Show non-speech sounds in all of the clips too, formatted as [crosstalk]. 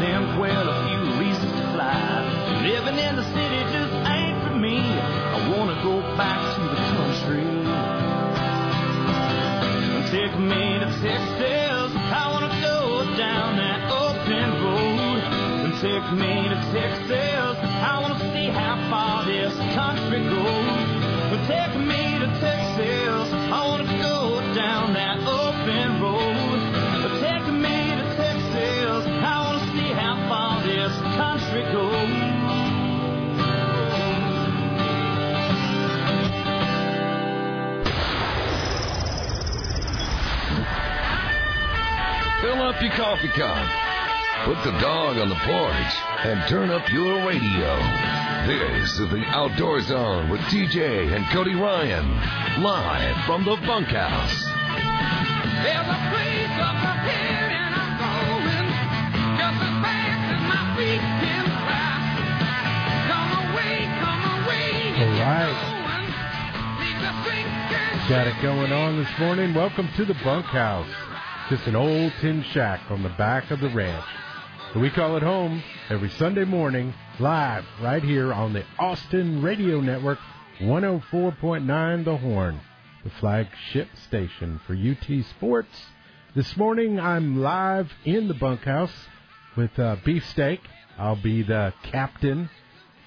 them quail a few reasons to fly. Living in the city just ain't for me. I wanna go back to the country. Take me to Texas. I wanna go down that open road. Take me to Texas. Fill coffee cup. Put the dog on the porch and turn up your radio. This is the Outdoor Zone with TJ and Cody Ryan, live from the bunkhouse. There's a place up ahead and I'm going just as fast as my feet can fly. Come away, come away. All right. Got it going on this morning. Welcome to the bunkhouse. Just an old tin shack on the back of the ranch. But we call it home every Sunday morning, live right here on the Austin Radio Network, 104.9 The Horn, the flagship station for UT Sports. This morning I'm live in the bunkhouse with uh, Beefsteak. I'll be the captain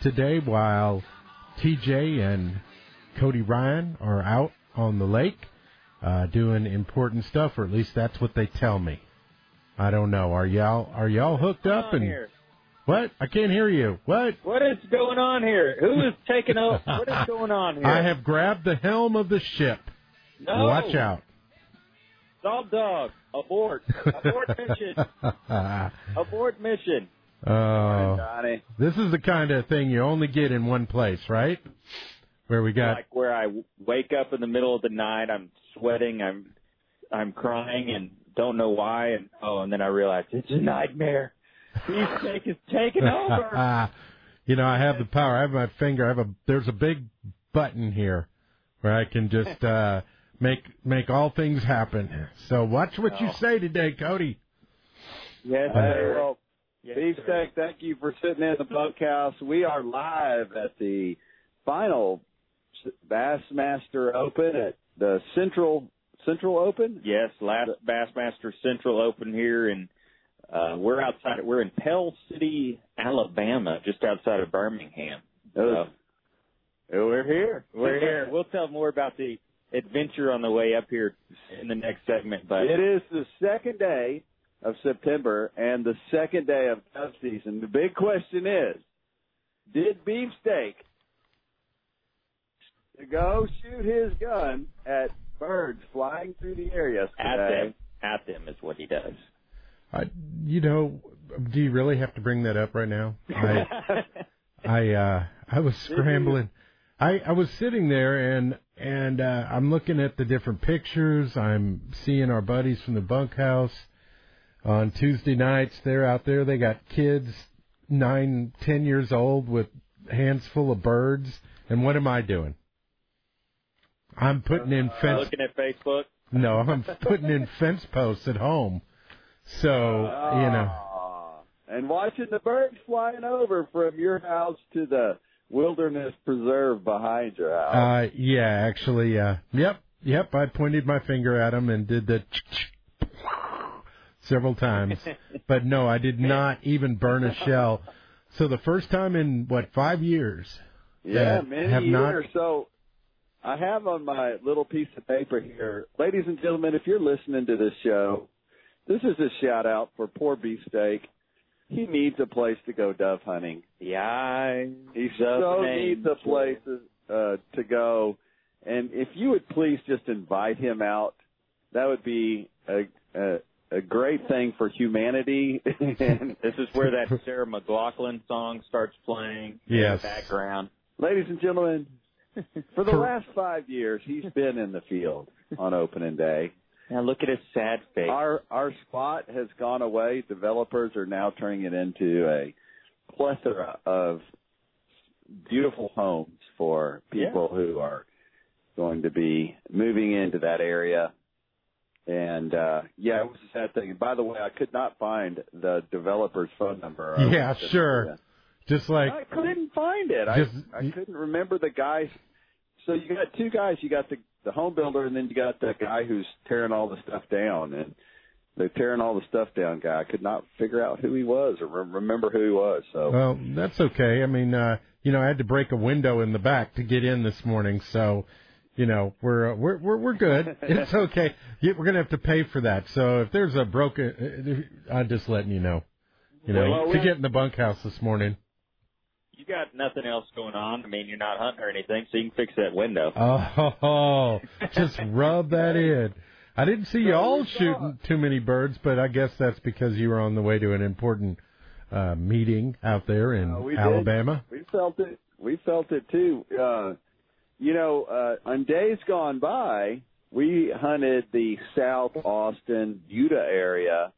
today while TJ and Cody Ryan are out on the lake uh, doing important stuff, or at least that's what they tell me. I don't know. Are y'all are y'all hooked up and here? what? I can't hear you. What? What is going on here? Who is taking over? [laughs] What is going on here? I have grabbed the helm of the ship. no. Watch out. Dog, dog, abort, abort [laughs] mission, abort mission. Oh, this is the kind of thing you only get in one place, right? Where we got like where I wake up in the middle of the night, I'm sweating, I'm, I'm crying, and don't know why, and oh, and then I realize it's a nightmare. Beefsteak is taking over. [laughs] you know, I have the power. I have my finger. I have a. There's a big button here where I can just [laughs] uh make make all things happen. So watch what you Oh. say today, Cody. Yes, Uh, sir. well, Yes, Beefsteak, thank you for sitting in the bunkhouse. We are live at the final Bassmaster Open at the Central Central Open. Yes, last Bassmaster Central Open here, and uh, we're outside. We're in Pell City, Alabama, just outside of Birmingham. So, we're here. we're here. We'll tell more about the adventure on the way up here in the next segment. But It is the second day of September and the second day of dove season. The big question is, did Beefsteak go shoot his gun at birds flying through the area. at them, at them is what he does. I, you know, do you really have to bring that up right now? [laughs] I, I, uh, I was scrambling. I, I was sitting there and and uh, I'm looking at the different pictures. I'm seeing our buddies from the bunkhouse on Tuesday nights. They're out there. They got kids nine, ten years old with hands full of birds. And what am I doing? I'm putting in fence. Looking at Facebook. No, I'm putting in [laughs] fence posts at home. So you know. And watching the birds flying over from your house to the wilderness preserve behind your house. Uh, yeah, actually, uh, yep, yep. I pointed my finger at him and did the [laughs] several times, [laughs] but no, I did not even burn a shell. So the first time in what five years? yeah, many have not- years. So I have on my little piece of paper here, ladies and gentlemen, if you're listening to this show, this is a shout out for poor beefsteak. He needs a place to go dove hunting. Yeah, He so needs a place uh, to go. And if you would please just invite him out, that would be a a, a great thing for humanity. and [laughs] This is where that [laughs] Sarah McLachlan song starts playing in the background. ladies and gentlemen, [laughs] for the last five years, he's been in the field on opening day. Now look at his sad face. Our our spot has gone away. Developers are now turning it into a plethora of beautiful homes for people who are going to be moving into that area. And uh yeah, it was a sad thing. And by the way, I could not find the developer's phone number. Yeah, sure. Just like I couldn't find it. I Just- I couldn't remember the guy. So you got two guys. You got the the home builder, and then you got the guy who's tearing all the stuff down. And the tearing all the stuff down guy, I could not figure out who he was or re- remember who he was. So Well, that's okay. I mean, uh, you know, I had to break a window in the back to get in this morning, so you know, we're uh, we're we're we're good. [laughs] It's okay. Yeah, We're gonna have to pay for that. So if there's a broken, uh, I'm just letting you know. You know, Well, to get in the bunkhouse this morning. You got nothing else going on. I mean, you're not hunting or anything, so you can fix that window. [laughs] Oh, just rub that in. I didn't see you all shooting too many birds, but I guess that's because you were on the way to an important uh meeting out there in Uh, we did. Alabama. we felt it. We felt it too. Uh, you know, uh, on days gone by, we hunted the South Austin Utah area,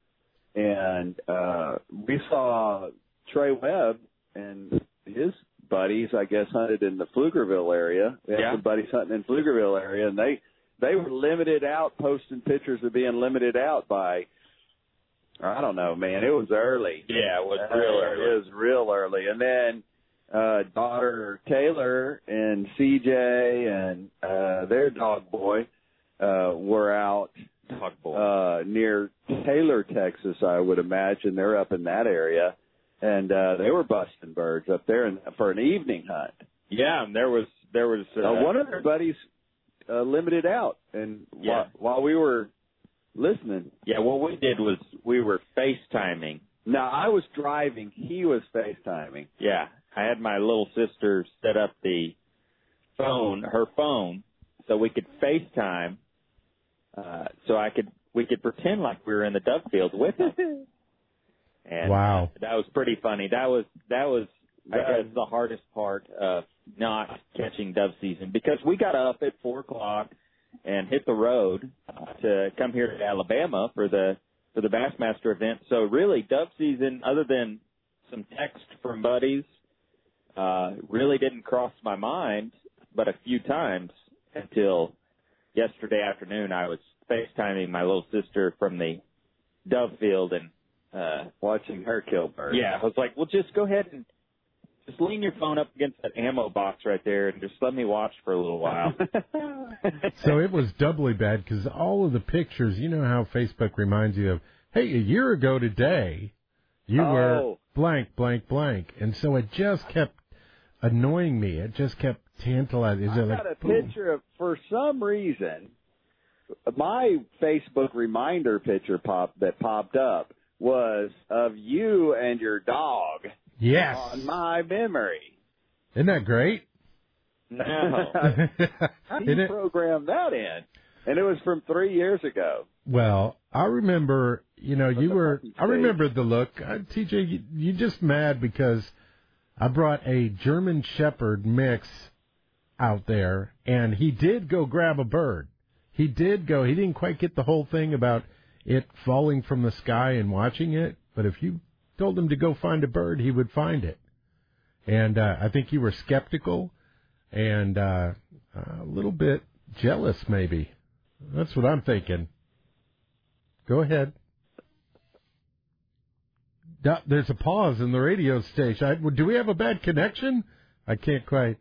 and uh, we saw Trey Webb and his buddies, I guess, hunted in the Pflugerville area. We had Yeah. some buddies hunting in Pflugerville area, and they they were limited out, posting pictures of being limited out by. I don't know, man. It was early. Yeah, it was Uh, real early. It was real early, and then uh daughter Taylor and CJ and uh their dog boy uh were out Dog boy. uh near Taylor, Texas, I would imagine. They're up in that area. And uh they were busting birds up there and for an evening hunt. yeah, and there was there was uh, Uh, one of their buddies uh limited out and Yeah. while, while we were listening Yeah, what we did was we were FaceTiming. now I was driving, he was FaceTiming. Yeah, I had my little sister set up the phone, her phone, so we could FaceTime. Uh, so I could we could pretend like we were in the dove field with him. [laughs] And Wow. that was pretty funny. That was that was I guess the hardest part of not catching dove season because we got up at four o'clock and hit the road uh, to come here to Alabama for the for the Bassmaster event. So really, dove season, other than some text from buddies, uh, really didn't cross my mind, but a few times until yesterday afternoon. I was FaceTiming my little sister from the dove field, and uh, Watching her kill birds. yeah, I was like, well, just go ahead and just lean your phone up against that ammo box right there, and just let me watch for a little while. [laughs] So it was doubly bad because all of the pictures, you know how Facebook reminds you of, hey, a year ago today, you were Oh. blank, blank, blank, and so it just kept annoying me. It just kept tantalizing. Is I it like got a boom. picture of, for some reason, my Facebook reminder picture pop that popped up was of you and your dog Yes, on my memory. isn't that great? no. [laughs] How do you it- program that in? And it was from three years ago. Well, I remember, you know, you were, I remember the look. Uh, TJ, you, you just mad because I brought a German Shepherd mix out there, and he did go grab a bird. He did go, he didn't quite get the whole thing about it falling from the sky and watching it, but if you told him to go find a bird, he would find it. And uh, I think you were skeptical and uh, a little bit jealous, maybe. That's what I'm thinking. Go ahead. There's a pause in the radio station. I, do we have a bad connection? I can't quite.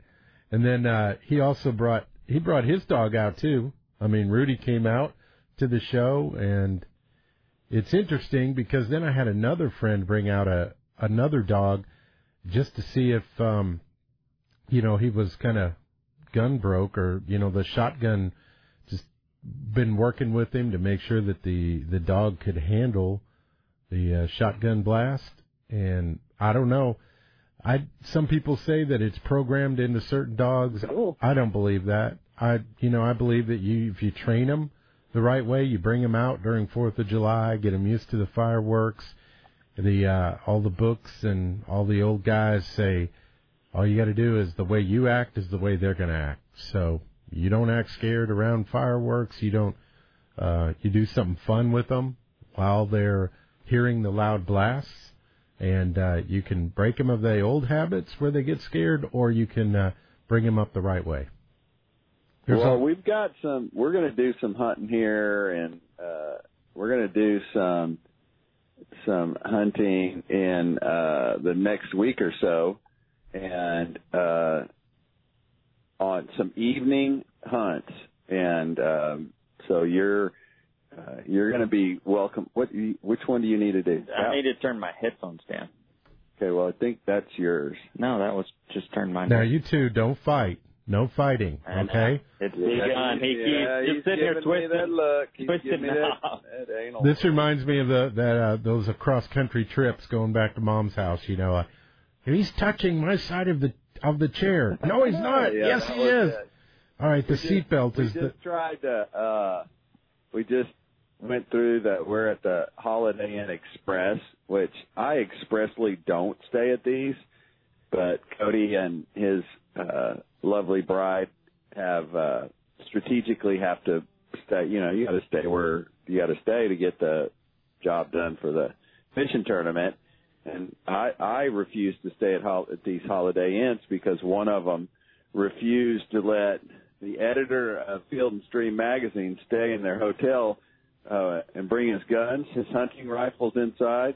And then uh, he also brought he brought his dog out too. I mean, Rudy came out to the show, and it's interesting because then I had another friend bring out a another dog just to see if um, you know he was kind of gun broke or you know the shotgun just been working with him to make sure that the the dog could handle the uh, shotgun blast. And I don't know. I some people say that it's programmed into certain dogs. I don't believe that. I you know I believe that you if you train them the right way you bring them out during 4th of July get them used to the fireworks the uh all the books and all the old guys say all you got to do is the way you act is the way they're going to act. So you don't act scared around fireworks. You don't. Uh, you do something fun with them while they're hearing the loud blasts, and uh, you can break them of the old habits where they get scared, or you can uh, bring them up the right way. There's well, a- we've got some. We're going to do some hunting here, and uh, we're going to do some some hunting in uh, the next week or so, and uh, on some evening hunts. And um, so you're uh, you're going to be welcome. What? you- Which one do you need to do? I need to turn my headphones down. Okay, well, I think that's yours. No, that was just turn mine now down. you two don't fight. No fighting. Okay. It's big on. He yeah, keeps he's just sitting here giving me that look. He's twisting me that, that anal. This reminds me of the that uh, those cross country trips going back to mom's house. You know, uh, he's touching my side of the of the chair. No, he's not. Yeah, yes, he is. it. All right, the We just- seatbelt we is just the. tried to. uh We just went through that. We're at the Holiday Inn Express, which I expressly don't stay at these, but Cody and his uh lovely bride have uh strategically have to stay. You know, you got to stay where you got to stay to get the job done for the fishing tournament. And I I refuse to stay at, at these Holiday Inns because one of them refused to let the editor of Field and Stream magazine stay in their hotel uh, and bring his guns, his hunting rifles inside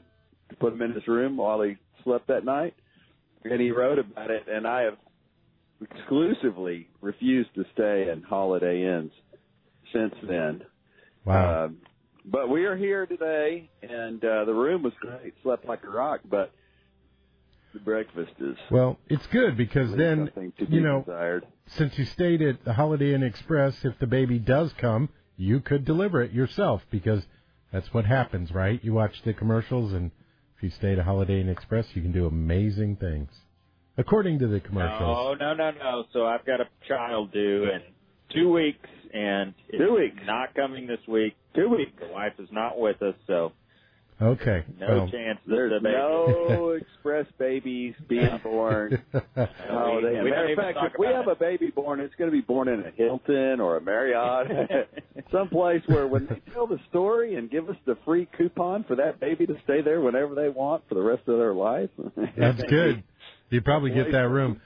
to put them in his room while he slept that night. And he wrote about it, and I have exclusively refused to stay in Holiday Inns since then. Wow. Um, but we are here today, and uh, the room was great. Slept like a rock, but the breakfast is well, it's good because then you know desired. since you stayed at the Holiday Inn Express, if the baby does come, you could deliver it yourself because that's what happens, right? You watch the commercials, and if you stay at a Holiday Inn Express, you can do amazing things, according to the commercials. No, no, no, no. So I've got a child due in two weeks, and it's Two weeks. not coming this week. Two weeks. The wife is not with us, so Okay. no well, chance. that There's the baby. no [laughs] express babies being born. [laughs] Holiday oh, they, we don't Matter of even fact, if we about have a baby born, it's going to be born in a Hilton or a Marriott, [laughs] someplace where when they tell the story and give us the free coupon for that baby to stay there whenever they want for the rest of their life. That's good. You probably get that room.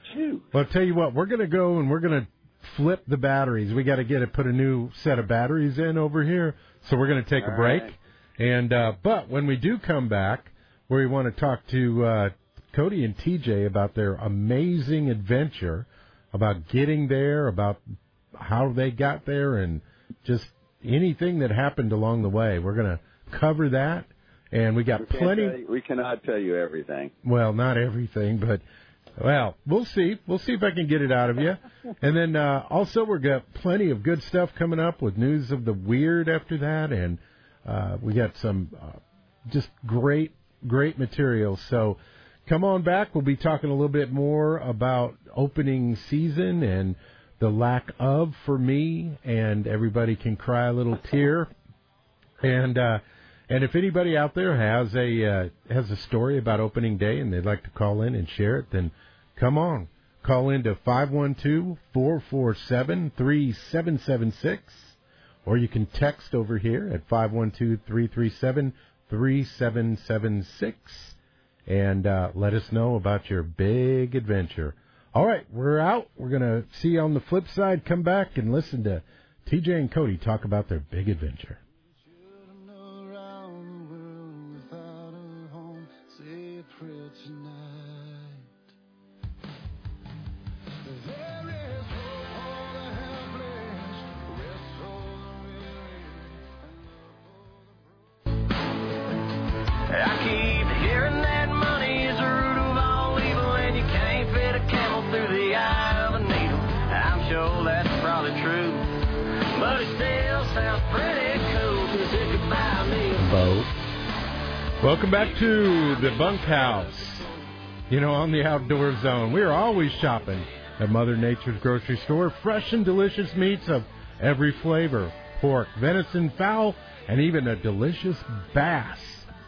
Well, I'll tell you what, we're going to go and we're going to flip the batteries. We got to get it, put a new set of batteries in over here. So we're going to take a break. right. And uh, but when we do come back, we want to talk to uh, Cody and TJ about their amazing adventure, about getting there, about how they got there, and just anything that happened along the way. We're going to cover that, and we got We, plenty. you- we cannot tell you everything. Well, not everything, but well, we'll see. We'll see if I can get it out of you. [laughs] And then uh, also we've got plenty of good stuff coming up with news of the weird after that, and uh, we got some uh, just great, great material. So come on back. We'll be talking a little bit more about opening season and the lack of for me, and everybody can cry a little tear. [laughs] And uh, and if anybody out there has a uh, has a story about opening day and they'd like to call in and share it, then come on. Call in to 512-447-3776 or you can text over here at 512-337-3776 and uh, let us know about your big adventure. All right, we're out. We're going to see you on the flip side. Come back and listen to TJ and Cody talk about their big adventure. To the bunkhouse. You know, on the outdoor zone. We are always shopping at Mother Nature's grocery store. Fresh and delicious meats of every flavor pork, venison, fowl, and even a delicious bass.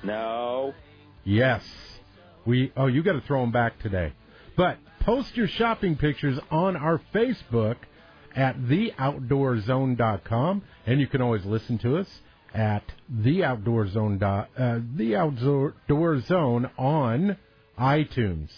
No. Yes. We oh, you got to throw them back today. But post your shopping pictures on our Facebook at theoutdoorzone.com and you can always listen to us at the Outdoor Zone. dot- Uh, the Outdoor Zone on iTunes.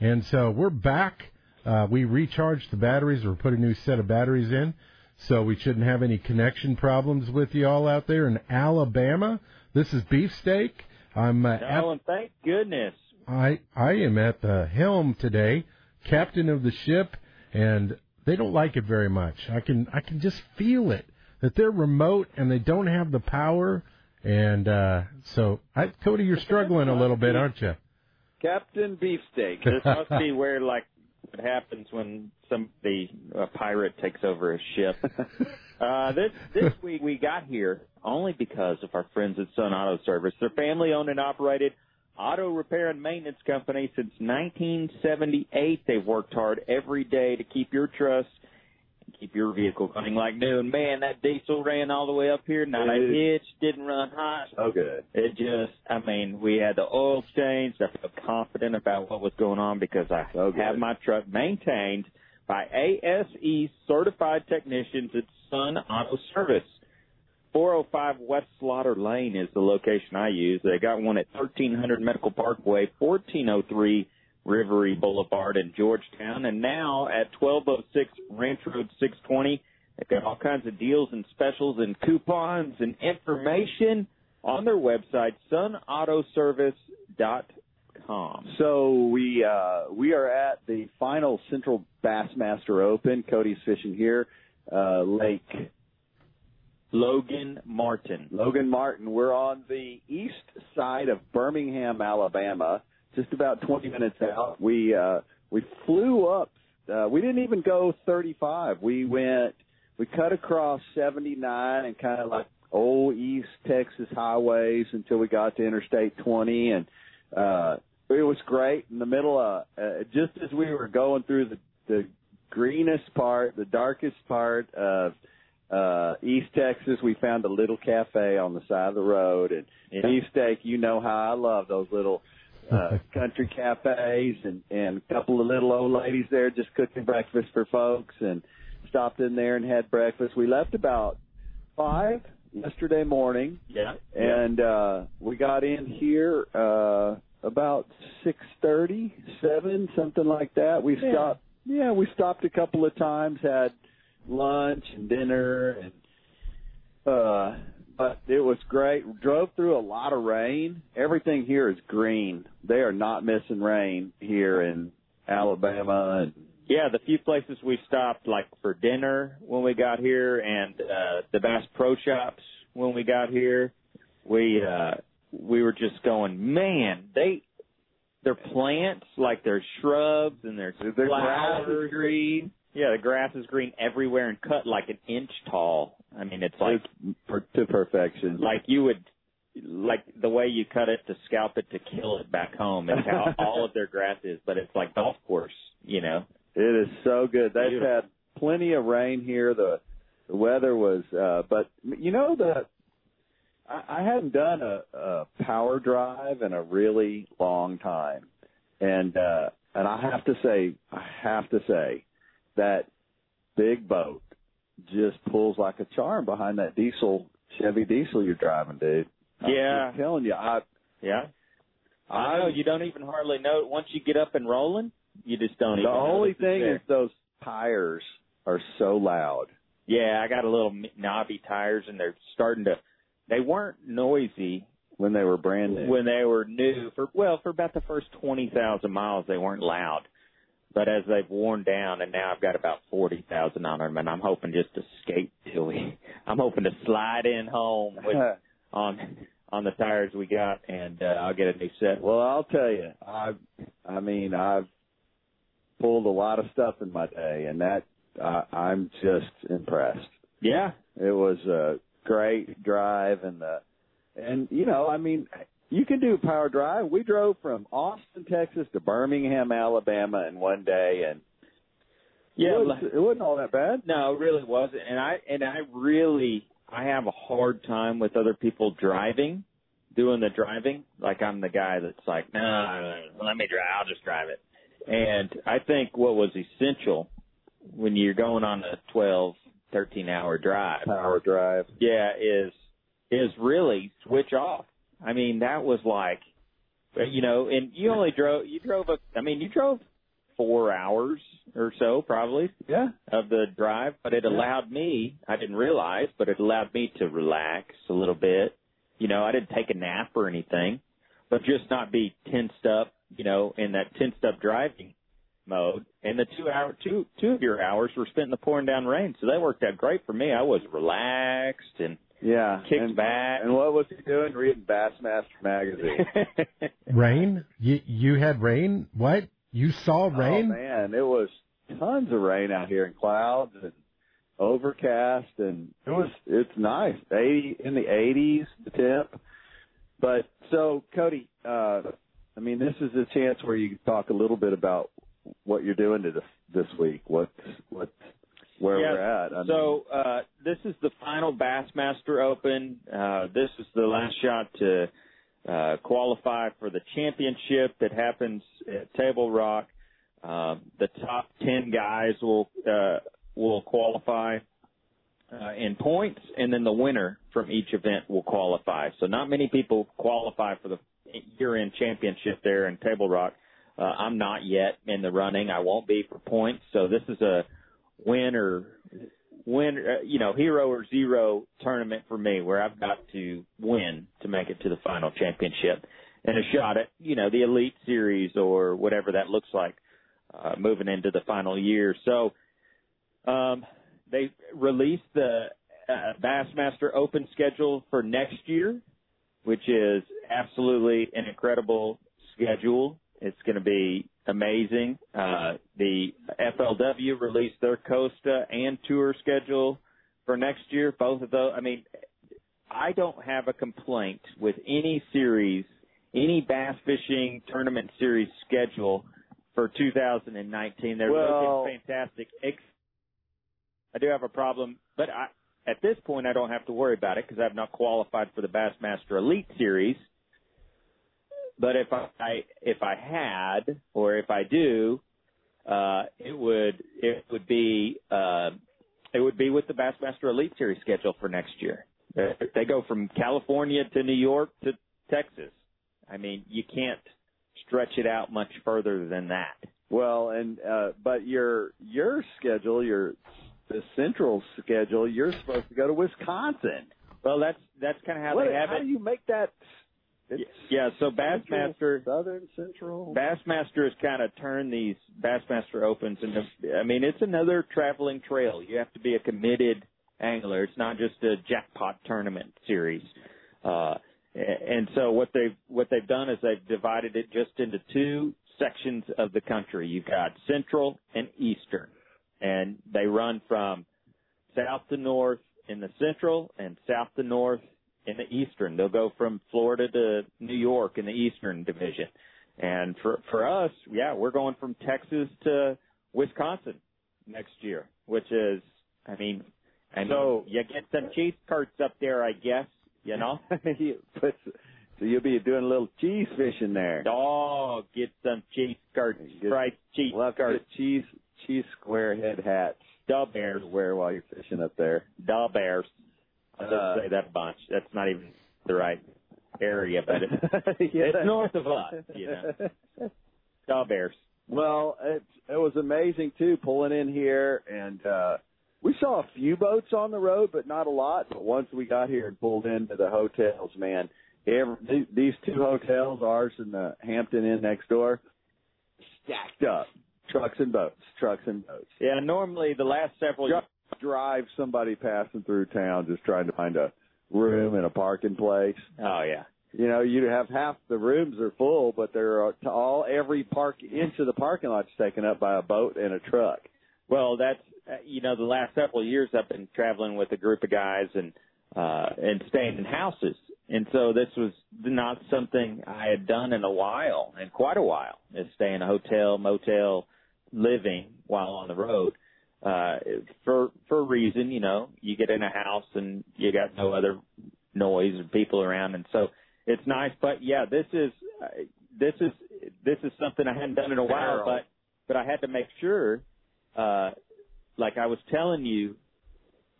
And so we're back. Uh, we recharged the batteries or put a new set of batteries in, so we shouldn't have any connection problems with you all out there in Alabama. This is Beefsteak. I'm uh, at Oh, thank goodness. I I am at the helm today, captain of the ship, and they don't like it very much. I can I can just feel it that they're remote and they don't have the power, and uh, so I, Cody, you're struggling a little bit, aren't you? Captain Beefsteak. This [laughs] must be where like it happens when some the a pirate takes over a ship. [laughs] Uh, this this week we got here only because of our friends at Sun Auto Service. They're family owned and operated auto repair and maintenance company since 1978. They've worked hard every day to keep your trust keep your vehicle running like new. And man, that diesel ran all the way up here, not a hitch, didn't run hot. Oh, good. It just, I mean, we had the oil changed. I feel confident about what was going on because I good. have my truck maintained by ASE certified technicians at Sun Auto Service. 405 West Slaughter Lane is the location I use. They got one at 1300 Medical Parkway, 1403 Rivery Boulevard in Georgetown, and now at 1206 Ranch Road 620. They've got all kinds of deals and specials and coupons and information on their website, sunautoservice.com. So we uh, we are at the final Central Bassmaster Open. Cody's fishing here, uh, Lake Logan Martin. Logan Martin. We're on the east side of Birmingham, Alabama, just about 20 minutes out. We uh, we flew up. Uh, we didn't even go 35. We went. We cut across 79 and kind of like old East Texas highways until we got to Interstate 20, and uh, it was great. In the middle of uh, just as we were going through the the greenest part, the darkest part of uh East Texas, we found a little cafe on the side of the road and Yeah. beefsteak, you know how I love those little uh country cafes and and a couple of little old ladies there just cooking breakfast for folks and stopped in there and had breakfast. We left about 5 yesterday morning Yeah. and uh we got in here uh about six thirty seven something like that we Yeah. stopped yeah we stopped a couple of times had lunch and dinner and uh but it was great. Drove through a lot of rain. Everything here is green. They are not missing rain here in alabama. And Yeah, the few places we stopped, like for dinner when we got here, and uh, the Bass Pro Shops when we got here, we uh, we were just going, man, they their plants like their shrubs and their flowers. green Yeah, the grass is green everywhere and cut like an inch tall. I mean, it's like it's per- to perfection like you would like the way you cut it to scalp it to kill it back home is how [laughs] all of their grass is, but it's like golf course, you know. It is so good. They've Beautiful. had plenty of rain here. The the weather was, uh, but you know the I, I hadn't done a, a power drive in a really long time, and uh, and I have to say, I have to say that big boat just pulls like a charm behind that diesel Chevy diesel you're driving, dude. Yeah. I'm telling you, I Yeah. I know you don't even hardly know once you get up and rolling. You just don't the even. only thing is those tires are so loud. yeah, I got a little knobby tires, and they're starting to. They weren't noisy when they were brand new. when they were new. For well, for about the first twenty thousand miles, they weren't loud. But as they've worn down, and now I've got about forty thousand on them, and I'm hoping just to skate till we. [laughs] I'm hoping to slide in home with [laughs] on on the tires we got, and uh, I'll get a new set. well, I'll tell you, I, I mean, I've pulled a lot of stuff in my day, and that I, I'm just impressed. Yeah, It was a great drive, and the, and you know, I mean, you can do power drive. We drove from Austin, Texas, to Birmingham, Alabama, in one day, and yeah. it, was, it wasn't all that bad. No, it really wasn't. And I and I really I have a hard time with other people driving, doing the driving. Like I'm the guy that's like, no, nah, let me drive. I'll just drive it. And I think what was essential when you're going on a 12, 13 hour drive, Power drive. yeah, is is really switch off. I mean, that was like, you know, and you only drove, you drove a, I mean, you drove four hours or so probably Yeah. of the drive, but it Yeah. allowed me, I didn't realize, but it allowed me to relax a little bit. You know, I didn't take a nap or anything, but just not be tensed up, you know, in that tensed up driving mode. And the two hour, two, two of your hours were spent in the pouring down rain. So that worked out great for me. I was relaxed and Yeah. kicked and, back. And what was he doing? Reading Bassmaster magazine. [laughs] Rain? You you had rain? What? You saw rain? Oh man, it was tons of rain out here and clouds and overcast and it was it's nice. Eighty in the eighties, the temp. But so Cody, uh I mean this is a chance where you can talk a little bit about what you're doing to this this week. What what where Yeah, we're at. I so uh, this is the final Bassmaster Open. Uh, this is the last shot to uh, qualify for the championship that happens at Table Rock. Um, the top ten guys will uh, will qualify uh, in points, and then the winner from each event will qualify. So not many people qualify for the year-end championship there in Table Rock. Uh, I'm not yet in the running. I won't be for points. So this is a win or win, uh, you know, hero or zero tournament for me where I've got to win to make it to the final championship and a shot at, you know, the elite series or whatever that looks like, uh, moving into the final year. So, um, they released the uh, Bassmaster Open schedule for next year, which is absolutely an incredible schedule. It's going to be amazing. Uh, the FLW released their Costa and Tour schedule for next year. Both of those. I mean, I don't have a complaint with any series, any bass fishing tournament series schedule for 2019. They're Well- looking fantastic. I do have a problem, but I, at this point, I don't have to worry about it because I've not qualified for the Bassmaster Elite Series. But if I, I if I had or if I do, uh, it would it would be uh, it would be with the Bassmaster Elite Series schedule for next year. They they go from California to New York to Texas. I mean, you can't stretch it out much further than that. Well, and uh but your your schedule, your the central schedule, you're supposed to go to Wisconsin. Well, that's that's kind of how What- they have how it. How do you make that? It's yeah, so Bassmaster Southern Central. Bassmaster has kind of turned these Bassmaster Opens into, I mean, it's another traveling trail. You have to be a committed angler. It's not just a jackpot tournament series. Uh, and so what they've, what they've done is they've divided it just into two sections of the country. You've got central and eastern and they run from south to north in the central and south to north in the eastern. They'll go from Florida to New York in the eastern division. And for for us, yeah, we're going from Texas to Wisconsin next year, which is, I mean, I mean, So- you get some cheese carts up there, I guess, you know. [laughs] So you'll be doing a little cheese fishing there. Oh, get some cheese carts, Get- fried cheese We'll have to curds, get cheese cheese square head hats da bears, to wear while you're fishing up there. da bears. Just Uh, say that bunch. That's not even the right area, but [laughs] it, Yeah. it's north of us, you know. bears. Well, it it was amazing too pulling in here, and uh we saw a few boats on the road, but not a lot. But once we got here and pulled into the hotels, man, every, these two hotels, ours and the Hampton Inn next door, stacked up, trucks and boats, trucks and boats. Yeah, normally the last several Dri- Drive somebody passing through town just trying to find a room in a parking place. Oh yeah. You know, you have half the rooms are full, but there are to all every park inch of the parking lot's taken up by a boat and a truck. Well, that's uh, you know the last several years I've been traveling with a group of guys and uh and staying in houses. And so this was not something I had done in a while, in quite a while, is stay in a hotel, motel, living while on the road. Uh for for a reason, you know, you get in a house and you got no other noise or people around and so it's nice, but yeah, this is uh, this is this is something I hadn't done in a while, but but I had to make sure uh like I was telling you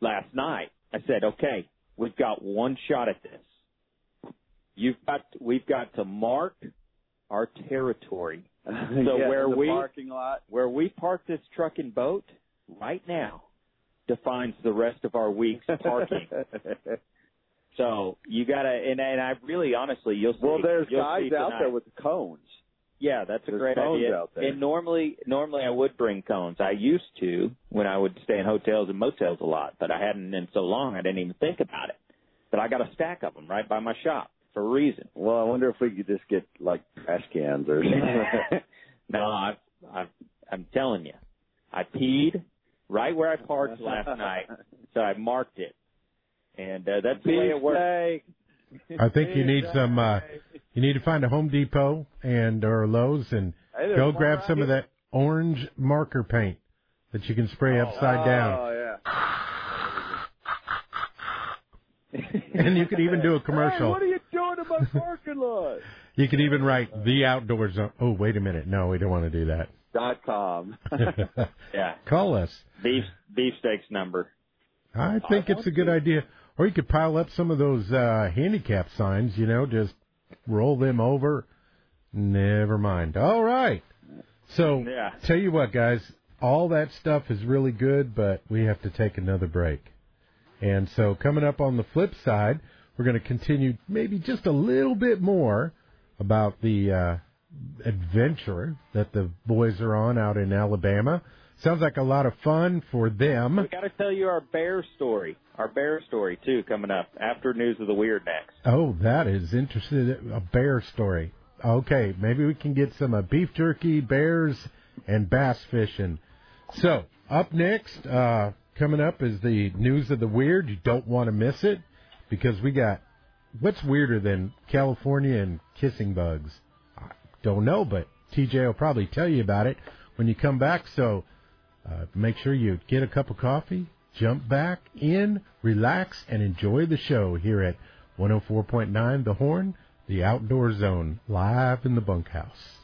last night, I said, okay, we've got one shot at this. You've got we've got to mark our territory. [laughs] So Yeah, where we parking lot. where we park this truck and boat right now defines the rest of our week's parking. [laughs] so you gotta and, and I really honestly you'll see well, there's guys out there with the cones. Yeah, that's a There's great idea. out there. And normally, normally I would bring cones. I used to when I would stay in hotels and motels a lot, but I hadn't in so long I didn't even think about it. But I got a stack of them right by my shop for a reason. Well, I wonder if we could just get like trash cans or something. [laughs] no, I, I, I'm telling you, I peed right where I [laughs] parked last night, so I marked it, and uh, that's the way it works. I think you need some. uh You need to find a Home Depot and or Lowe's and Hey, go grab right some of that orange marker paint that you can spray upside down. Oh yeah. [laughs] And you could even do a Hey, commercial. what are you doing in my [laughs] parking lot? You could even write the outdoors. zone. Oh, wait a minute. No, we don't want to do that. Dot com. [laughs] Yeah, Call us. beef beefsteaks number. I think it's a good idea. Or you could pile up some of those uh handicap signs, you know, just roll them over. Never mind. All right. So, Yeah. tell you what, guys, all that stuff is really good, but we have to take another break. And so, coming up on the flip side, we're going to continue maybe just a little bit more about the uh, adventure that the boys are on out in Alabama. Sounds like a lot of fun for them. We got to tell you our bear story. Our bear story too coming up after news of the weird next. Oh, that is interesting. A bear story. Okay, maybe we can get some uh, beef jerky, bears, and bass fishing. So, up next, uh, coming up is the news of the weird. You don't want to miss it because we got what's weirder than California and kissing bugs? Don't know, but TJ will probably tell you about it when you come back. So, uh, make sure you get a cup of coffee, jump back in, relax, and enjoy the show here at 104.9 The Horn, the Outdoor Zone, live in the bunkhouse.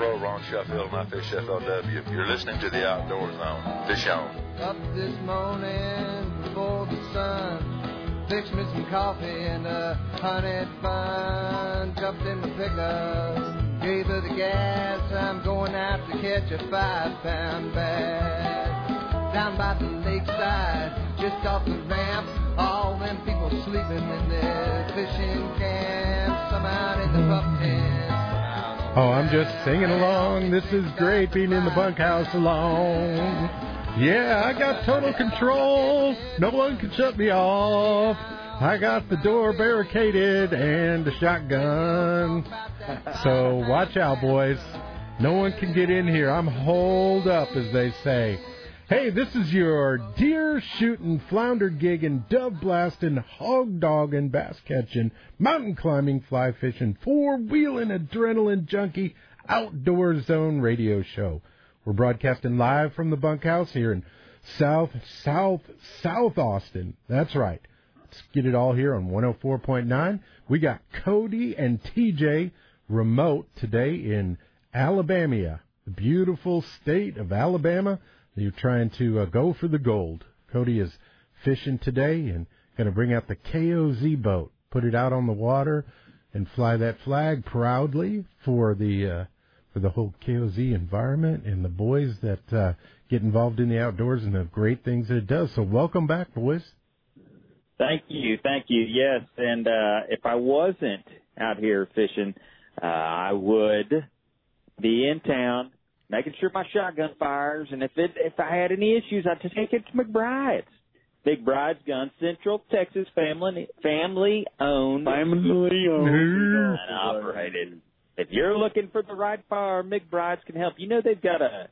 Pro Ron Sheffield and I fish FLW. You're listening to the Outdoor Zone. Fish on. Up this morning before the sun. Fixed me some coffee and a honey bun. Jumped in the pickup, gave her the gas. I'm going out to catch a five pound bass. Down by the lakeside, just off the ramp. All them people sleeping in their fishing camp. Some out in the pup tent. Oh, I'm just singing along. This is great being in the bunkhouse alone. Yeah, I got total control. No one can shut me off. I got the door barricaded and a shotgun. So watch out, boys. No one can get in here. I'm holed up, as they say. Hey, this is your deer shooting, flounder gigging, dove blasting, hog dogging, bass catching, mountain climbing, fly fishing, four wheeling, adrenaline junkie, outdoor zone radio show. We're broadcasting live from the bunkhouse here in South, South, South Austin. That's right. Let's get it all here on 104.9. We got Cody and TJ remote today in Alabama, the beautiful state of Alabama. You're trying to uh, go for the gold. Cody is fishing today and going to bring out the KOZ boat, put it out on the water, and fly that flag proudly for the uh, for the whole KOZ environment and the boys that uh, get involved in the outdoors and the great things that it does. So welcome back, boys. Thank you, thank you. Yes, and uh, if I wasn't out here fishing, uh, I would be in town making sure my shotgun fires, and if it if I had any issues, I'd take it to McBride's. Big Bride's Gun, Central Texas family family owned, Family owned, and operated. If you're looking for the right fire, McBride's can help. You know they've got a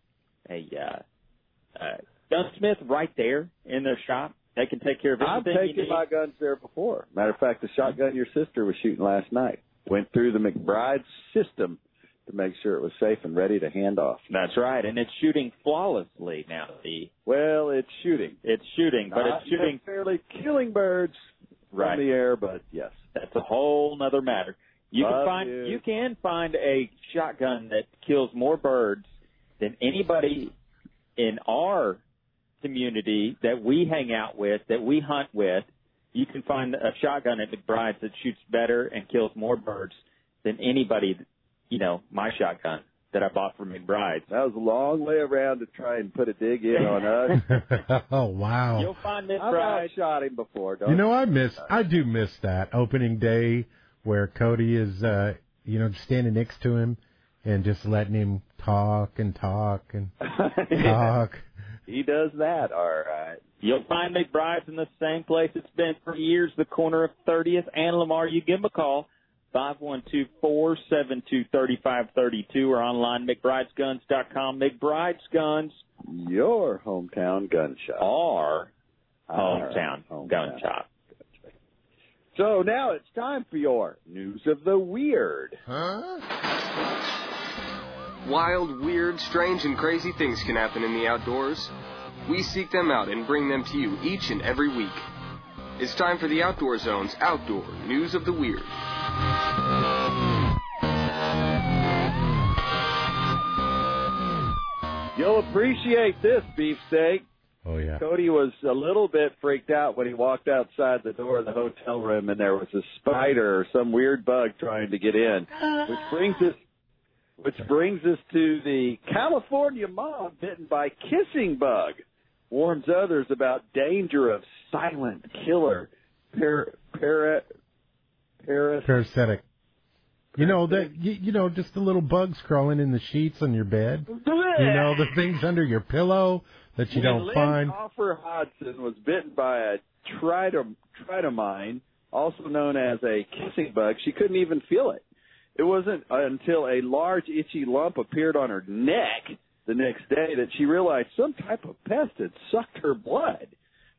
a uh, uh, gunsmith right there in their shop. They can take care of everything. I've taken my guns there before. Matter of fact, the shotgun your sister was shooting last night. went through the McBride system to make sure it was safe and ready to hand off. That's right, and it's shooting flawlessly now. Steve. Well, it's shooting. It's shooting, but Not it's shooting necessarily killing birds right. from the air, but yes. That's a whole nother matter. You Love can find you. can find a shotgun that kills more birds than anybody in our community that we hang out with, that we hunt with. You can find a shotgun at McBride's that shoots better and kills more birds than anybody, you know, my shotgun that I bought from McBride's. That was a long way around to try and put a dig in on us. [laughs] oh wow! You'll find I've McBride. outshot him before. Don't You know, I miss, I do miss that opening day where Cody is, uh, you know, standing next to him and just letting him talk and talk and [laughs] talk. he does that. All right. You'll find McBride's in the same place it's been for years, the corner of 30th and Lamar. You give them a call, 512-472-3532 or online, McBridesGuns.com. McBride's Guns Your hometown gun shop. are Our hometown hometown. gun shop. So now it's time for your news of the weird. Wild, weird, strange, and crazy things can happen in the outdoors. We seek them out and bring them to you each and every week. It's time for the Outdoor Zone's Outdoor News of the Weird. You'll appreciate this, beefsteak. Oh yeah. Cody was a little bit freaked out when he walked outside the door of the hotel room and there was a spider or some weird bug trying to get in. Which brings us which brings us to the California mom bitten by kissing bug warns others about danger of silent killer par, para, paras, Parasitic. You know that you, you know just the little bugs crawling in the sheets on your bed. You know the things under your pillow that you when don't Lynn find. Hoffer Hodson was bitten by a tritom, tritomine, also known as a kissing bug. She couldn't even feel it. It wasn't until a large itchy lump appeared on her neck the next day that she realized some type of pest had sucked her blood.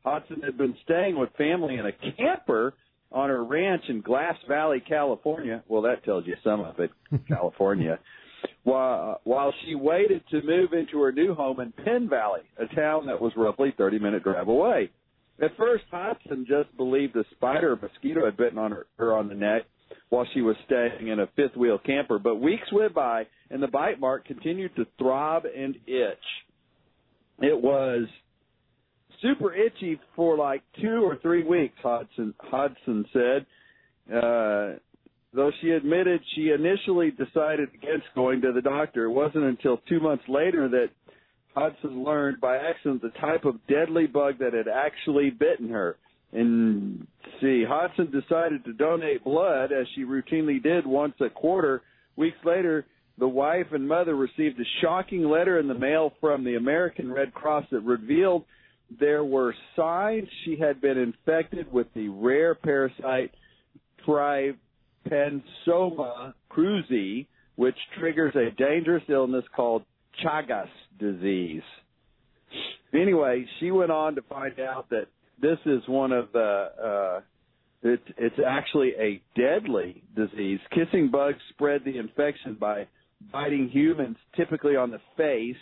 Hodson had been staying with family in a camper on her ranch in Grass Valley, California. Well, that tells you some of it, [laughs] California. While, while she waited to move into her new home in Penn Valley, a town that was roughly 30 minute drive away. At first, Hodson just believed a spider or mosquito had bitten on her, her on the neck while she was staying in a fifth wheel camper, but weeks went by and the bite mark continued to throb and itch. It was super itchy for like two or three weeks, Hodson, Hodson said. Uh, though she admitted she initially decided against going to the doctor, it wasn't until two months later that Hodson learned by accident the type of deadly bug that had actually bitten her. And see, Hodson decided to donate blood as she routinely did once a quarter. Weeks later, the wife and mother received a shocking letter in the mail from the American Red Cross that revealed there were signs she had been infected with the rare parasite Trypanosoma cruzi, which triggers a dangerous illness called Chagas disease. Anyway, she went on to find out that this is one of the uh it's it's actually a deadly disease. Kissing bugs spread the infection by biting humans, typically on the face,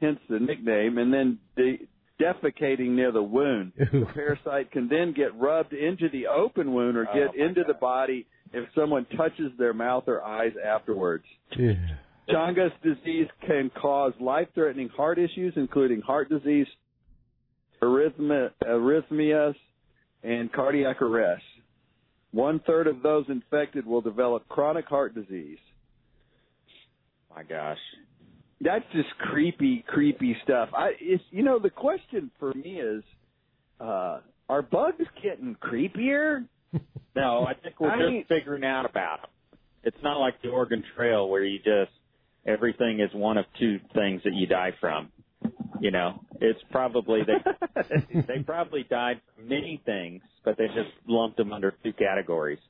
hence the nickname, and then de- defecating near the wound. The parasite can then get rubbed into the open wound or oh, get into the body if someone touches their mouth or eyes afterwards. Yeah. Chagas disease can cause life-threatening heart issues, including heart disease, arrhythmia, arrhythmias, and cardiac arrest. One third of those infected will develop chronic heart disease. My gosh. That's just creepy, creepy stuff. I, it's, you know, the question for me is, uh, are bugs getting creepier? [laughs] No, I think we're I just mean- figuring out about them. It's not like the Oregon Trail where you just everything is one of two things that you die from. You know, it's probably they [laughs] they probably died from many things, but they just lumped them under two categories.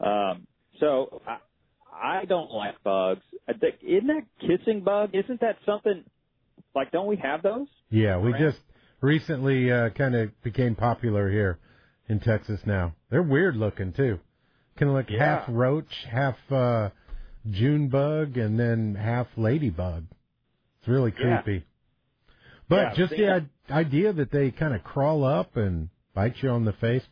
Um, so I, I don't like bugs. I think, isn't that kissing bug? Isn't that something like? Don't we have those? Yeah, we Right. just recently uh, kind of became popular here in Texas now. They're weird looking too. kind of like Yeah. half roach, half uh, June bug, and then half ladybug. It's really Yeah. creepy. But Yeah, just the yeah. I- idea that they kind of crawl up and bite you on the face,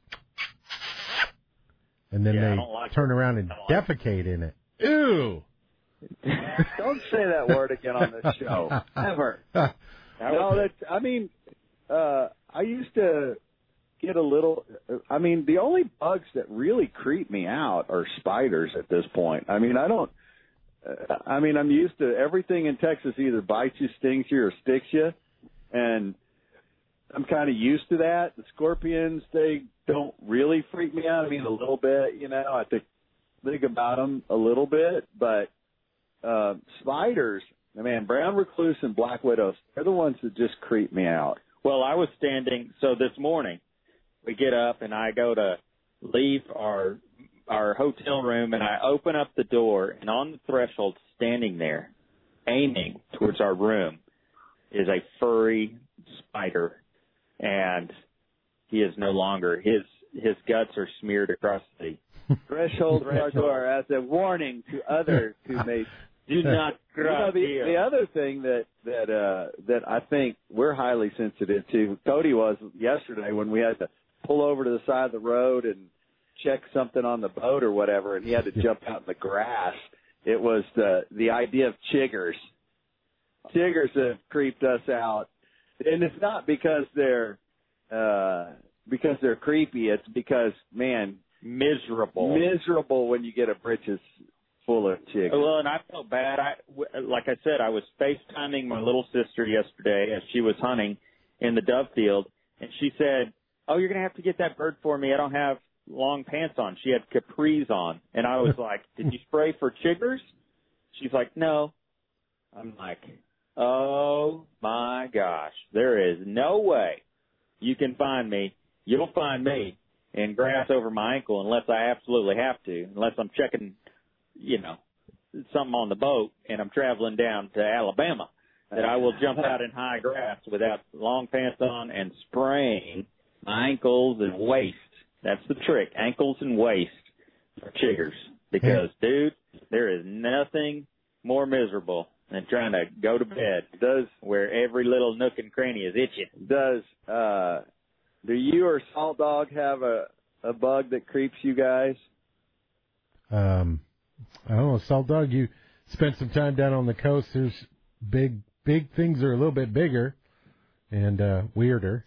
and then Yeah, they don't like turn it. around and I like defecate in it. Ew. [laughs] Don't say that word again on this show. Ever. [laughs] That no, that's. I mean, uh, I used to get a little. I mean, the only bugs that really creep me out are spiders at this point. I mean, I don't. Uh, I mean, I'm used to everything in Texas either bites you, stings you, or sticks you, and I'm kind of used to that. The scorpions, they don't really freak me out. I mean, a little bit, you know. I think think about them a little bit, but uh, spiders, man, brown recluse and black widows, they're the ones that just creep me out. Well, I was standing. So this morning, we get up and I go to leave our our hotel room, and I open up the door, and on the threshold, standing there, aiming towards our room, is a furry spider, and he is no longer his his guts are smeared across the. Threshold our door as a warning to others who may. [laughs] Do not You know, the, here. the other thing that that uh that I think we're highly sensitive to, Cody was yesterday when we had to pull over to the side of the road and check something on the boat or whatever, and he had to jump out in the grass. It was the the idea of chiggers. Chiggers have creeped us out, and it's not because they're uh because they're creepy. It's because man, miserable. miserable when you get a britches full of chiggers. Well, and I felt bad. I, like I said, I was FaceTiming my little sister yesterday as she was hunting in the dove field, and she said, "Oh, you're gonna have to get that bird for me. I don't have long pants on." She had capris on, and I was [laughs] like, "Did you spray for chiggers?" She's like, "No." I'm like, "Oh my gosh, there is no way you can find me. You'll find me in grass over my ankle unless I absolutely have to, unless I'm checking." you know, something on the boat and I'm traveling down to Alabama, that I will jump out in high grass without long pants on and spraying my ankles and waist. That's the trick. Ankles and waist for chiggers. Because, dude, there is nothing more miserable than trying to go to bed Does where every little nook and cranny is itching. does uh do you or Salt Dog have a a bug that creeps you guys? Um, I don't know, Salt Dog. You spent some time down on the coast. There's big, big things are a little bit bigger and uh weirder.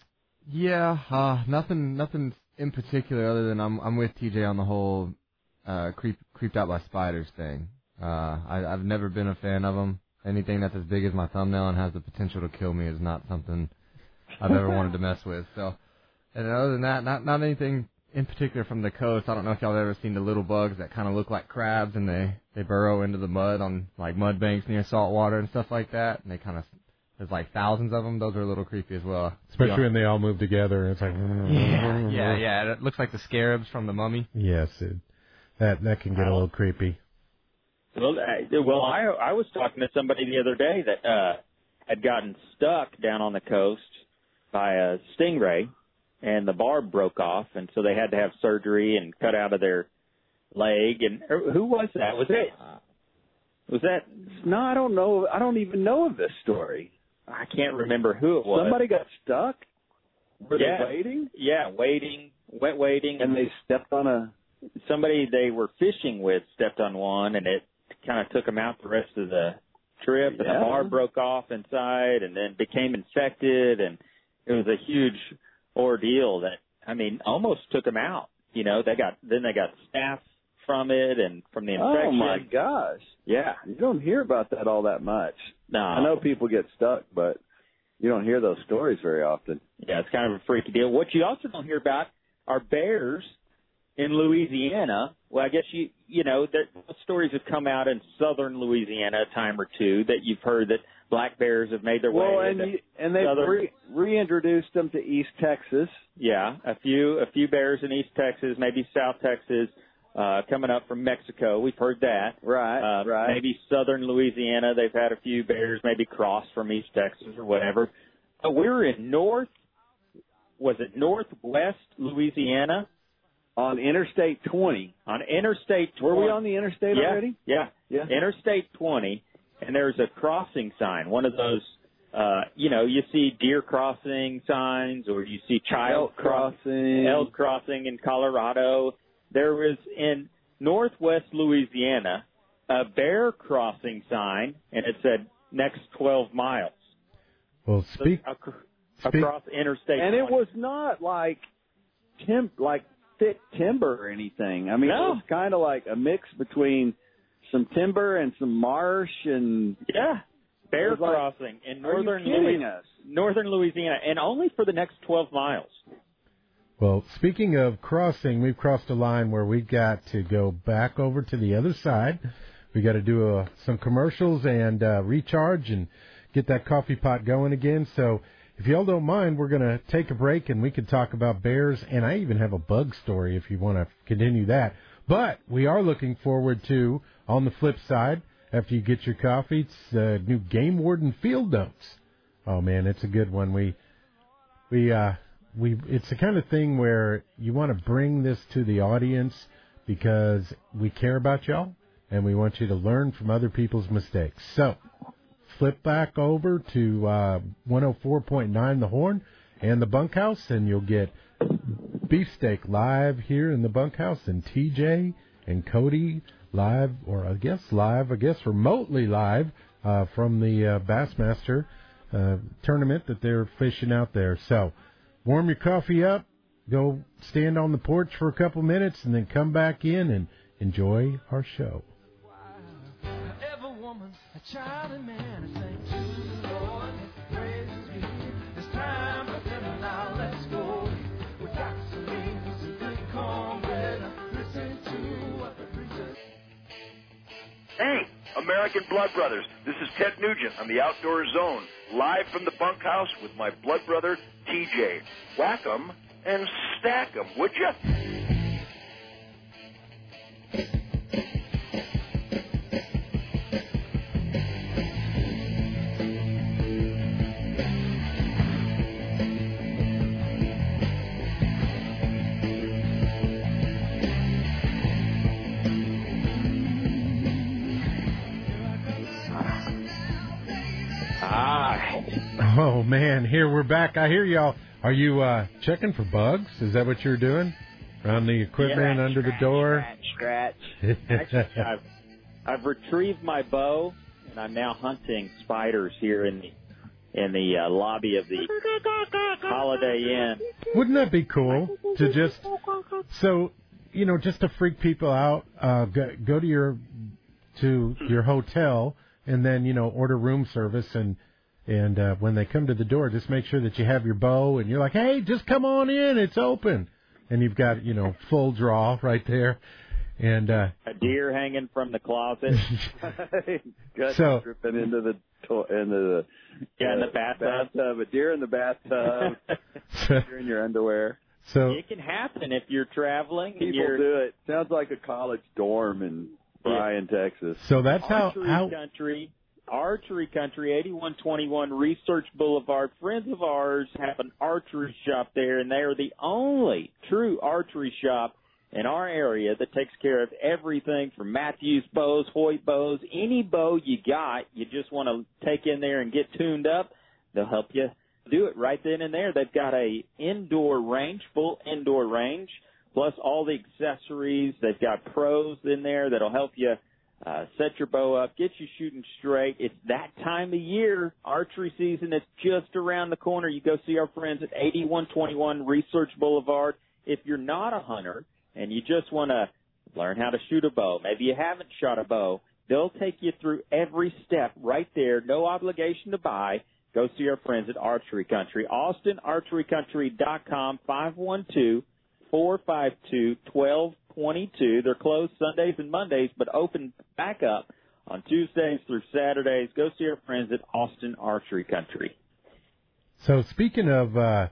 Yeah, uh, nothing, nothing in particular other than I'm, I'm with TJ on the whole, uh, creep, creeped out by spiders thing. Uh, I, I've never been a fan of them. Anything that's as big as my thumbnail and has the potential to kill me is not something I've ever wanted to mess with. So, and other than that, not, not anything in particular from the coast. I don't know if y'all have ever seen the little bugs that kind of look like crabs and they, they burrow into the mud on like mud banks near salt water and stuff like that. And they kind of, there's like thousands of them. Those are a little creepy as well. Especially when they all move together and it's like [laughs] Yeah, yeah, yeah. It looks like the scarabs from the mummy. Yes, it, that that can get a little creepy. Well, I, well, I I was talking to somebody the other day that uh had gotten stuck down on the coast by a stingray, and the barb broke off, and so they had to have surgery and cut out of their leg. And er, who was that? Was it? Was that? No, I don't know. I don't even know of this story. I can't remember who it was. Somebody got stuck. Were Yeah. they waiting? Yeah, waiting, wet waiting, And they stepped on a. somebody they were fishing with stepped on one, and it kind of took them out the rest of the trip. And Yeah. the bar broke off inside, and then became infected, and it was a huge ordeal that I mean almost took them out. You know, they got then they got staph from it and from the infection. Oh my gosh! Yeah, You don't hear about that all that much. no, I know people get stuck, but you don't hear those stories very often. Yeah, it's kind of a freaky deal. What you also don't hear about are bears in Louisiana. Well, I guess you you know that stories have come out in southern Louisiana a time or two that you've heard that black bears have made their Well, way. and into, you, and they've southern- re- reintroduced them to East Texas. yeah, a few a few bears in East Texas, maybe South Texas, uh, coming up from Mexico. We've heard that. Right, Uh, right. Maybe southern Louisiana, they've had a few bears, maybe crossed from East Texas or whatever. But we were in north, was it northwest Louisiana? on Interstate 20. On Interstate 20. Were we on the interstate yeah, already? Yeah. Yeah. Interstate 20, and there's a crossing sign, one of those. Uh, you know, you see deer crossing signs, or you see child Elk crossing. elk crossing in Colorado. There was in northwest Louisiana a bear crossing sign, and it said next 12 miles. Well, speak. Ac- speak- across Interstate. and it was not like tim like thick timber or anything. I mean, No. it was kind of like a mix between some timber and some marsh and yeah bear It like, crossing in northern kidding Louis- us? northern Louisiana, and only for the next 12 miles. Well, speaking of crossing, we've crossed a line where we got to go back over to the other side. We got to do uh, some commercials and uh, recharge and get that coffee pot going again. So, if y'all don't mind, we're going to take a break and we can talk about bears. And I even have a bug story if you want to continue that. But we are looking forward to, on the flip side, after you get your coffee, it's the new Game Warden Field Notes. Oh man, it's a good one. We we uh we it's the kind of thing where you want to bring this to the audience because we care about y'all and we want you to learn from other people's mistakes. So, flip back over to uh 104.9 the horn and the bunkhouse and you'll get beefsteak live here in the bunkhouse and TJ and Cody live or I guess live, I guess remotely live uh from the uh, Bassmaster uh, tournament that they're fishing out there. So, warm your coffee up, go stand on the porch for a couple minutes, and then come back in and enjoy our show. American Blood Brothers. This is Ted Nugent on the Outdoor Zone, live from the bunkhouse with my blood brother, TJ. Whack 'em and stack 'em, would you? Oh man, here we're back. I hear y'all. Are you uh checking for bugs? Is that what you're doing? Around the equipment Yeah, under the door? scratch, scratch. [laughs] Actually, I've, I've retrieved my bow, and I'm now hunting spiders here in the in the uh, lobby of the Holiday Inn. Wouldn't that be cool to just so you know just to freak people out? Uh, go, go to your to your hotel and then you know order room service and and uh, when they come to the door, just make sure that you have your bow and you're like, hey, just come on in, it's open, and you've got you know full draw right there, and uh, A deer hanging from the closet. [laughs] Guts So- dripping into the to- into the Yeah, in the uh, bathtub. bathtub. A deer in the bathtub. [laughs] You're in your underwear. so it can happen if you're traveling. and People you're, do it. Sounds like a college dorm in Bryan, Texas. so that's how Archery how Country, Archery Country, 8121 Research Boulevard. Friends of ours have an archery shop there, and they are the only true archery shop in our area that takes care of everything from Mathews bows, Hoyt bows, any bow you got, you just want to take in there and get tuned up. They'll help you do it right then and there. They've got a indoor range, full indoor range, plus all the accessories. They've got pros in there that'll help you uh, set your bow up, get you shooting straight. It's that time of year, archery season. It's just around the corner. You go see our friends at 8121 Research Boulevard. If you're not a hunter and you just want to learn how to shoot a bow, maybe you haven't shot a bow, they'll take you through every step right there. No obligation to buy. Go see our friends at Archery Country. AustinArcheryCountry.com, 512 452 1222. They're closed Sundays and Mondays, but open back up on Tuesdays through Saturdays. Go see our friends at Austin Archery Country. So speaking of uh,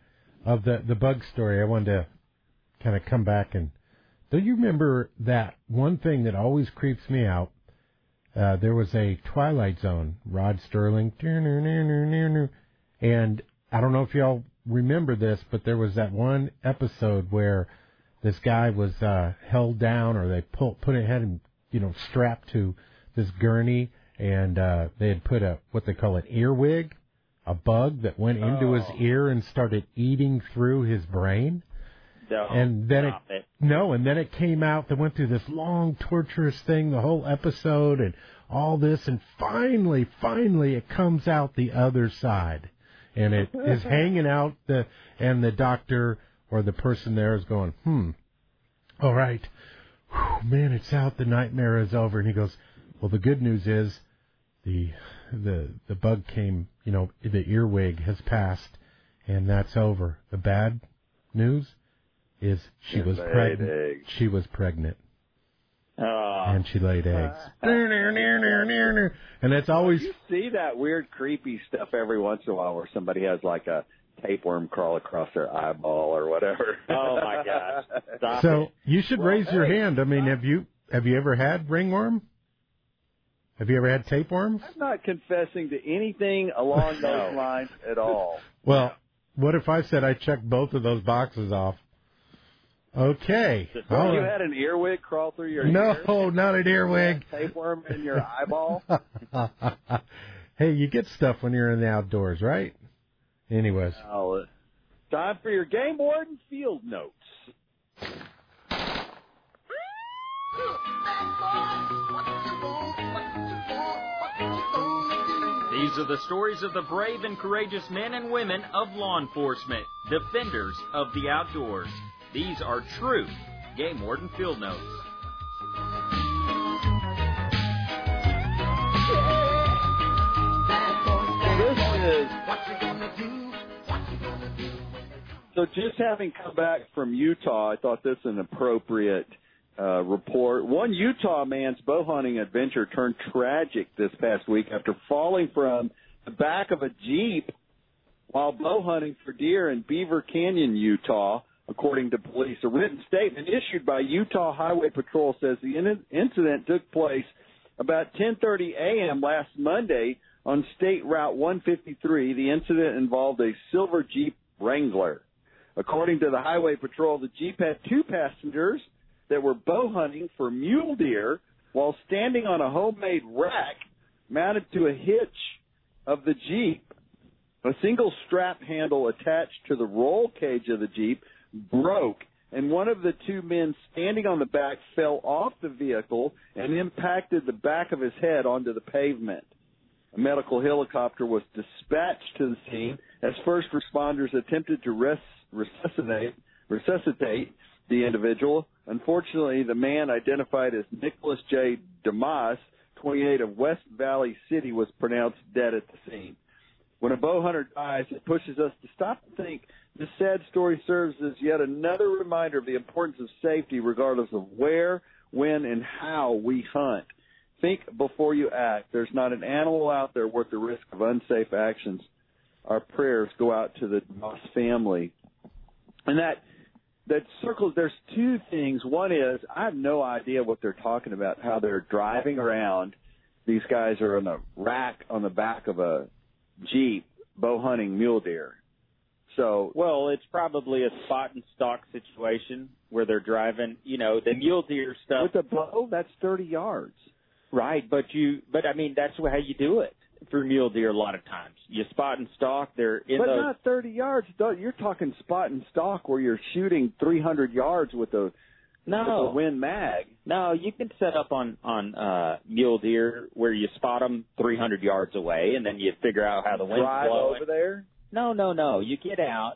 of the the bug story, I wanted to kind of come back and do you remember that one thing that always creeps me out? Uh, there was a Twilight Zone, Rod Serling, and I don't know if y'all remember this, but there was that one episode where this guy was uh, held down, or they pull, put it had him, you know, strapped to this gurney, and uh, they had put a what they call an earwig, a bug that went into his Oh. ear and started eating through his brain. Don't and then it, it. no, and then it came out. They went through this long, torturous thing, the whole episode, and all this, and finally, finally, it comes out the other side, and it is [laughs] hanging out. The and the doctor or the person there is going, hmm, all right, Whew, man, it's out. The nightmare is over. And he goes, well, the good news is the the the bug came. You know, the earwig has passed, and that's over. The bad news is she was pregnant. eggs. She was pregnant, Oh, and she laid eggs. [laughs] and it's always You see that weird, creepy stuff every once in a while where somebody has like a tapeworm crawl across their eyeball or whatever. [laughs] Oh, my gosh. Stop so. it. You should Well, raise your hand. I mean, have you have you ever had ringworm? Have you ever had tapeworms? I'm not confessing to anything along [laughs] those lines at all. Well, what if I said I checked both of those boxes off? Okay. [laughs] Well, All you had an earwig crawl through your no, ear? not an earwig. Tapeworm in your eyeball? hey, you get stuff when you're in the outdoors, right? Anyways, Well, uh, time for your game warden field notes. These are the stories of the brave and courageous men and women of law enforcement, defenders of the outdoors. These are true Game Warden Field Notes. So. Just having come back from Utah, I thought this an appropriate uh, report. One Utah man's bow hunting adventure turned tragic this past week after falling from the back of a jeep while bow hunting for deer in Beaver Canyon, Utah. According to police, a written statement issued by Utah Highway Patrol says the in- incident took place about 10:30 a.m. last Monday on State Route 153. The incident involved a silver Jeep Wrangler. According to the Highway Patrol, the Jeep had two passengers that were bow hunting for mule deer while standing on a homemade rack mounted to a hitch of the Jeep. A single strap handle attached to the roll cage of the Jeep broke, and one of the two men standing on the back fell off the vehicle and impacted the back of his head onto the pavement. A medical helicopter was dispatched to the scene as first responders attempted to res- resuscitate, resuscitate the individual. Unfortunately, the man identified as Nicholas J. Damas, 28 of West Valley City, was pronounced dead at the scene. When a bow hunter dies, it pushes us to stop and think. This sad story serves as yet another reminder of the importance of safety, regardless of where, when, and how we hunt. Think before you act. There's not an animal out there worth the risk of unsafe actions. Our prayers go out to the Moss family. And that that circles there's two things. One is I have no idea what they're talking about, how they're driving around. These guys are on a rack on the back of a Jeep bow hunting mule deer. So Well, it's probably a spot and stalk situation where they're driving, you know, the mule deer stuff. with a bow, that's thirty yards. Right, but you, but I mean, that's how you do it for mule deer a lot of times. You spot and stalk. They're in but those. not 30 yards. You're talking spot and stalk where you're shooting 300 yards with a, with no, a Win Mag. no, you can set up on on uh mule deer where you spot them 300 yards away, and then you figure out how the wind's Drive blowing. over there. No, no, no. You get out.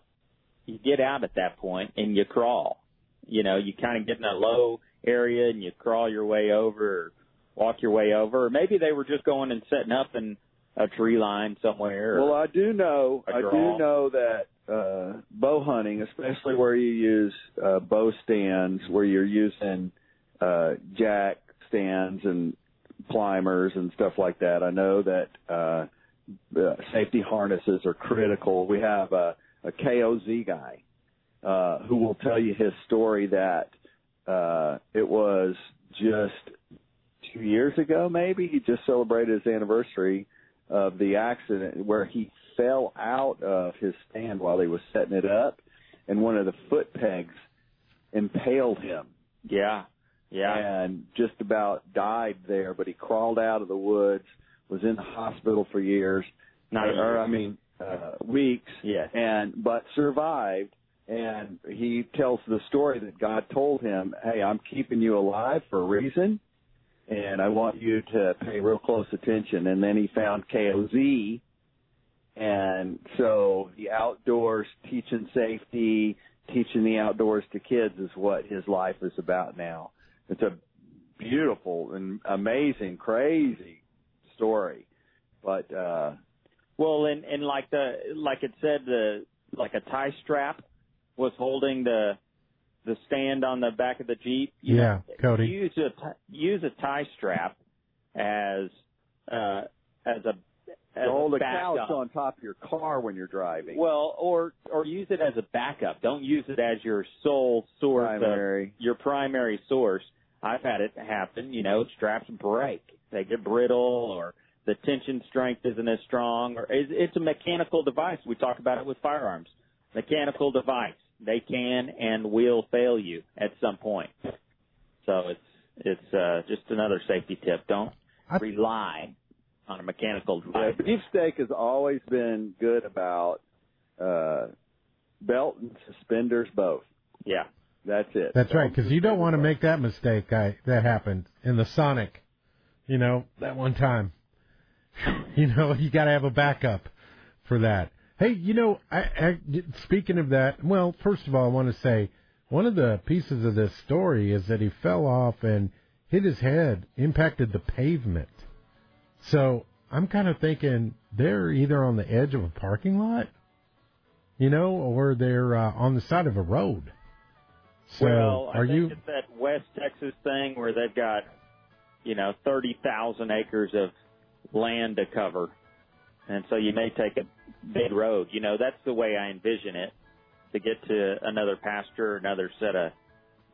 You get out at that point and you crawl. You know, you kind of get in a low area and you crawl your way over or walk your way over. Or maybe they were just going and setting up in a tree line somewhere. Well, I do know. I do know that uh, bow hunting, especially where you use uh, bow stands, where you're using uh, jack stands and climbers and stuff like that. I know that uh, the safety harnesses are critical. We have a, a KOZ guy uh, who will tell you his story that uh, it was just two years ago, maybe he just celebrated his anniversary of the accident where he fell out of his stand while he was setting it up, and one of the foot pegs impaled him. Yeah, yeah. And just about died there, but he crawled out of the woods, was in the hospital for years. Not or, or. I mean, uh, weeks. Yes. And but survived. And he tells the story that God told him, "Hey, I'm keeping you alive for a reason, and I want you to pay real close attention." And then he found KOZ, and so the outdoors, teaching safety, teaching the outdoors to kids is what his life is about now. It's a beautiful and amazing, crazy story, but uh Well, and and like the like it said, the like a tie strap was holding the the stand on the back of the jeep. You Yeah, know, Cody. Use a ti- use a tie strap as uh as a as to hold a backup. couch on top of your car when you're driving. Well, or or use it as a backup. Don't use it as your sole source Primary. of your primary source. I've had it happen. You know, straps break, they get brittle, or the tension strength isn't as strong, or it's, it's a mechanical device. We talk about it with firearms. Mechanical device. They can and will fail you at some point. So it's it's uh, just another safety tip. Don't rely on a mechanical Yeah, device. beefsteak has always been good about uh belt and suspenders both. Yeah. That's it. That's right, because you don't want to make that mistake. I, that happened in the Sonic, you know, that one time. [laughs] You know, you got to have a backup for that. Hey, you know, I, I, speaking of that, well, first of all, I want to say one of the pieces of this story is that he fell off and hit his head, impacted the pavement. So I'm kind of thinking they're either on the edge of a parking lot, you know, or they're uh, on the side of a road. So well, I are think you? it's that West Texas thing where they've got, you know, thirty thousand acres of land to cover, and so you may take a big road. You know, that's the way I envision it to get to another pasture, another set of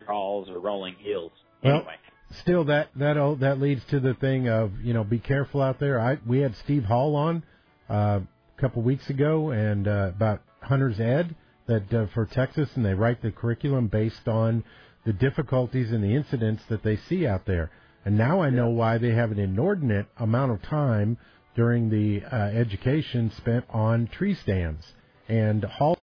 draws or rolling hills. Well, Anyway, Still, that that that leads to the thing of you know be careful out there. I we had Steve Hall on uh, a couple weeks ago and uh, about Hunter's Ed that uh, for Texas, and they write the curriculum based on the difficulties and the incidents that they see out there. And now I know why they have an inordinate amount of time during the uh, education spent on tree stands and Hall.